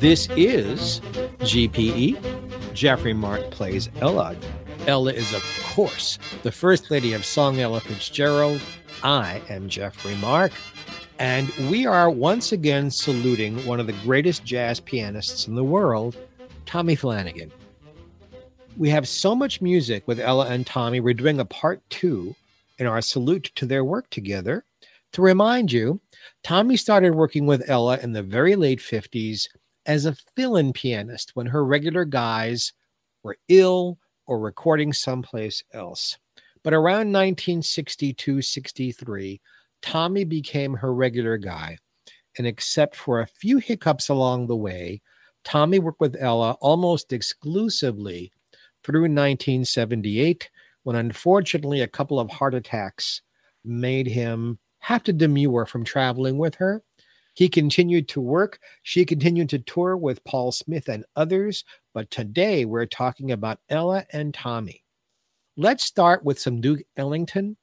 This is GPE. Jeffrey Mark plays Ella. Ella is, of course, the First Lady of Song Ella Fitzgerald. I am Jeffrey Mark, and we are once again saluting one of the greatest jazz pianists in the world, Tommy Flanagan. We have so much music with Ella and Tommy. We're doing a part two in our salute to their work together. To remind you, Tommy started working with Ella in the very late 50s as a fill in pianist when her regular guys were ill or recording someplace else. But around 1962 63, Tommy became her regular guy. And except for a few hiccups along the way, Tommy worked with Ella almost exclusively through 1978, when unfortunately a couple of heart attacks made him have to demur from traveling with her. He continued to work. She continued to tour with Paul Smith and others. But today we're talking about Ella and Tommy. Let's start with some Duke Ellington.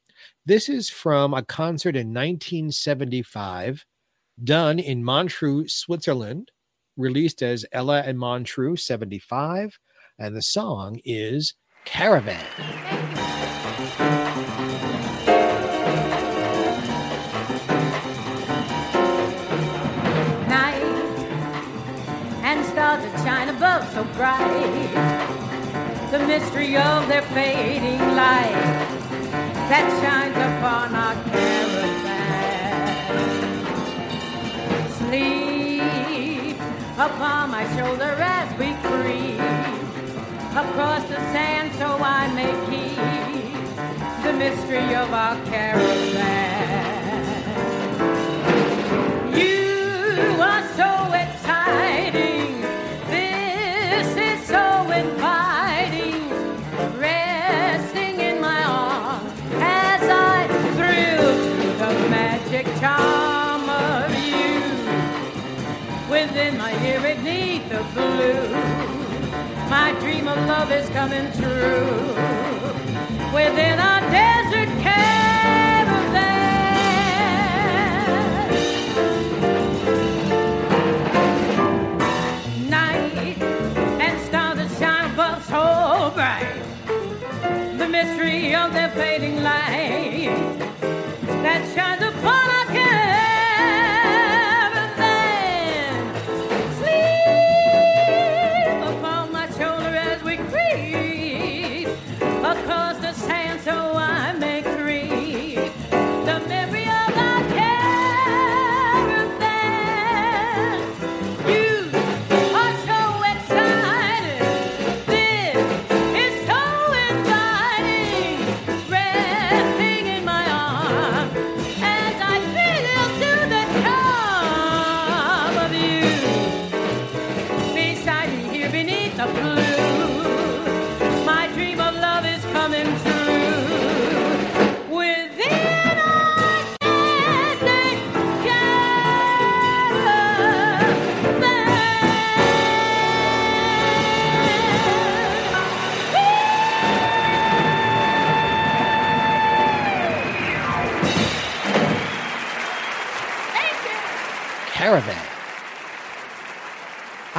This is from a concert in 1975 done in Montreux, Switzerland released as Ella and Montreux 75, and the song is Caravan. Night and stars that shine above so bright. The mystery of their fading light that shines upon our caravan. Sleep upon my shoulder as we creep across the sand so I may keep the mystery of our caravan. Blue. My dream of love is coming true within our desert the blue.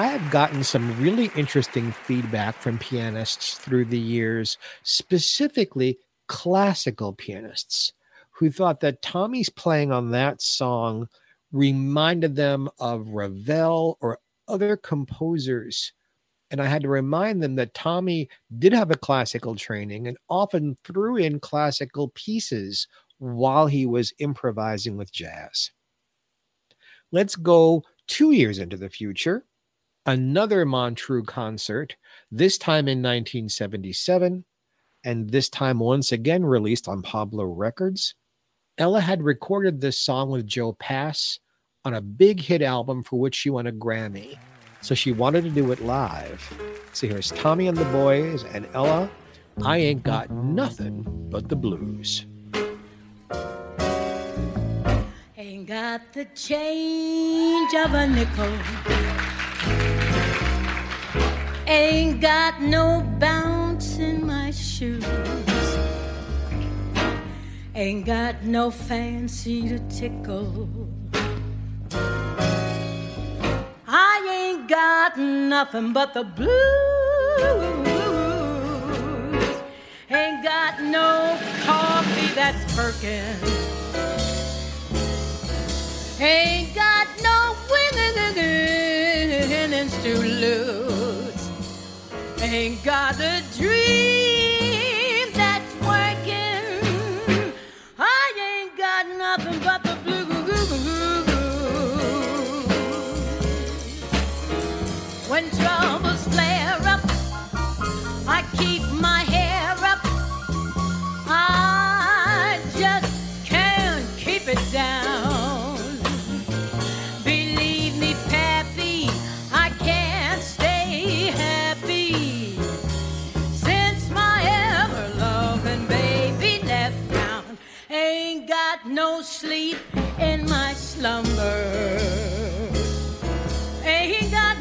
Have gotten some really interesting feedback from pianists through the years, specifically classical pianists, who thought that Tommy's playing on that song reminded them of Ravel or other composers. And I had to remind them that Tommy did have a classical training and often threw in classical pieces while he was improvising with jazz. Let's go two years into the future. Another Montreux concert, this time in 1977, and this time once again released on Pablo Records. Ella had recorded this song with Joe Pass on a big hit album for which she won a Grammy. So she wanted to do it live. So here's Tommy and the Boys and Ella. I ain't got nothing but the blues. Ain't got the change of a nickel. Ain't got no bounce in my shoes. Ain't got no fancy to tickle. I ain't got nothing but the blues. Ain't got no coffee that's perking. Ain't got no winnings to lose. Ain't got a dream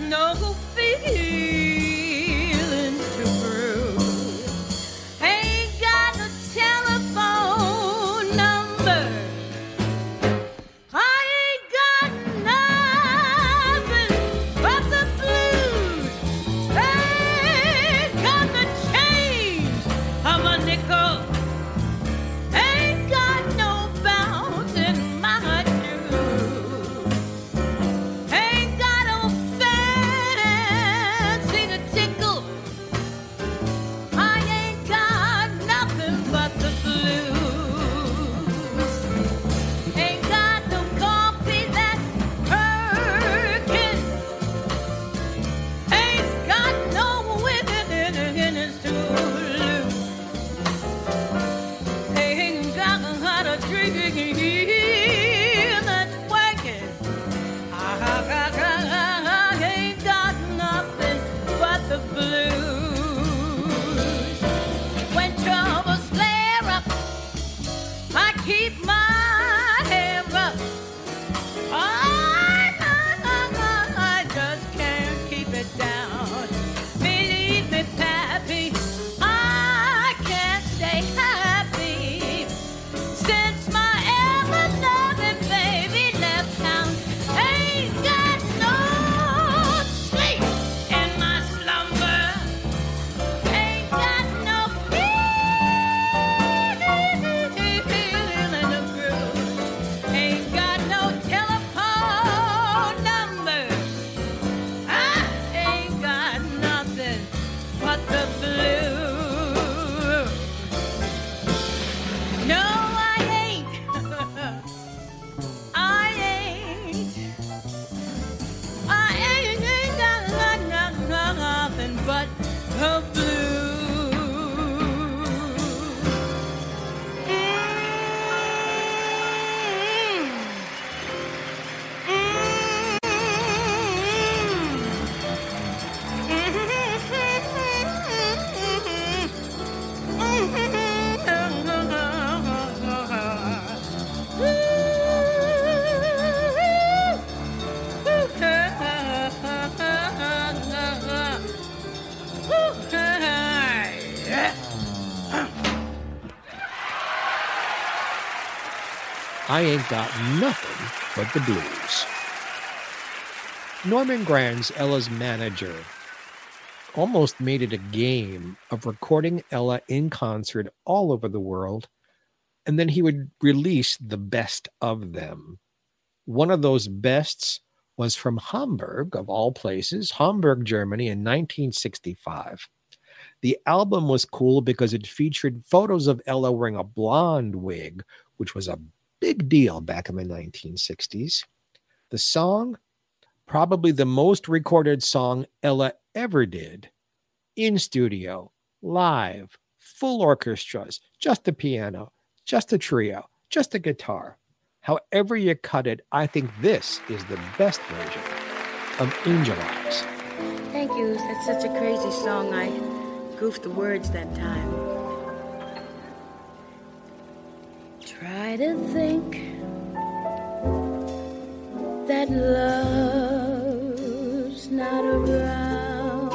No that's I ain't got nothing but the blues. Norman Granz, Ella's manager, almost made it a game of recording Ella in concert all over the world, and then he would release the best of them. One of those bests was from Hamburg, of all places, Hamburg, Germany, in 1965. The album was cool because it featured photos of Ella wearing a blonde wig, which was a big deal back in the 1960s. The song, probably the most recorded song Ella ever did, in studio, live, full orchestras, just a piano, just a trio, just a guitar. However you cut it, I think this is the best version of Angel Eyes. Thank you. That's such a crazy song. I goofed the words that time. Try to think that love's not around,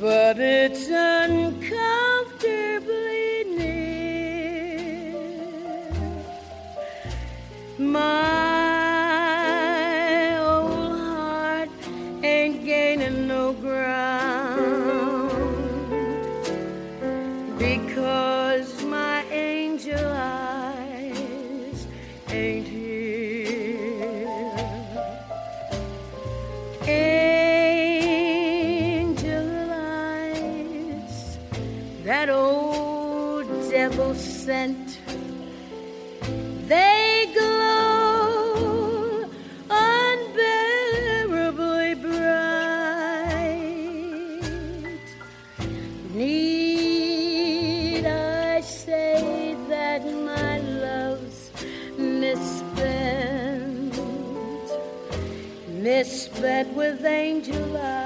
but it's uncomfortably near. My old heart ain't gaining no ground because with angel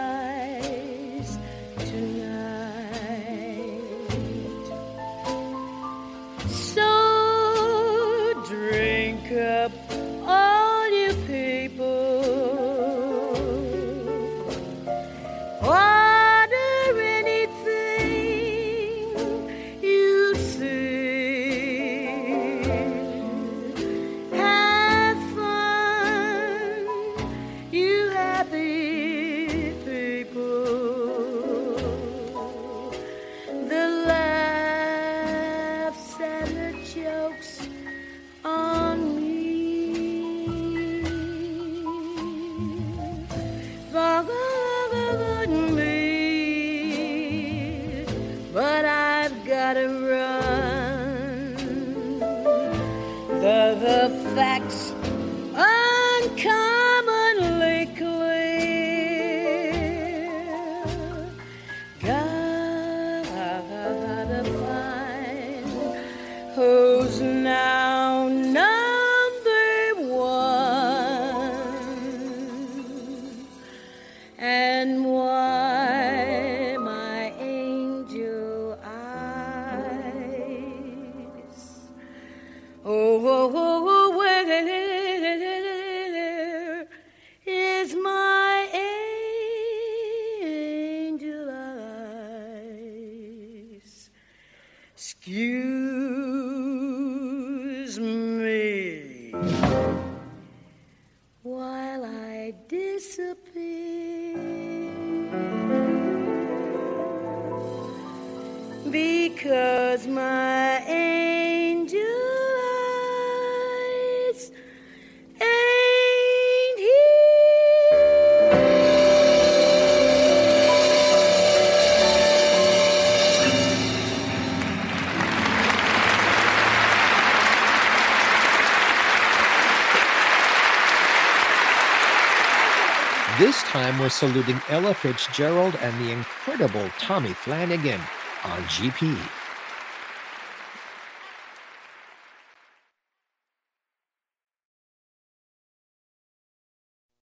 who's now number one and why my angel eyes. Oh, oh, oh, oh, oh where is my angel eyes? Excuse This time we're saluting Ella Fitzgerald and the incredible Tommy Flanagan on GPE.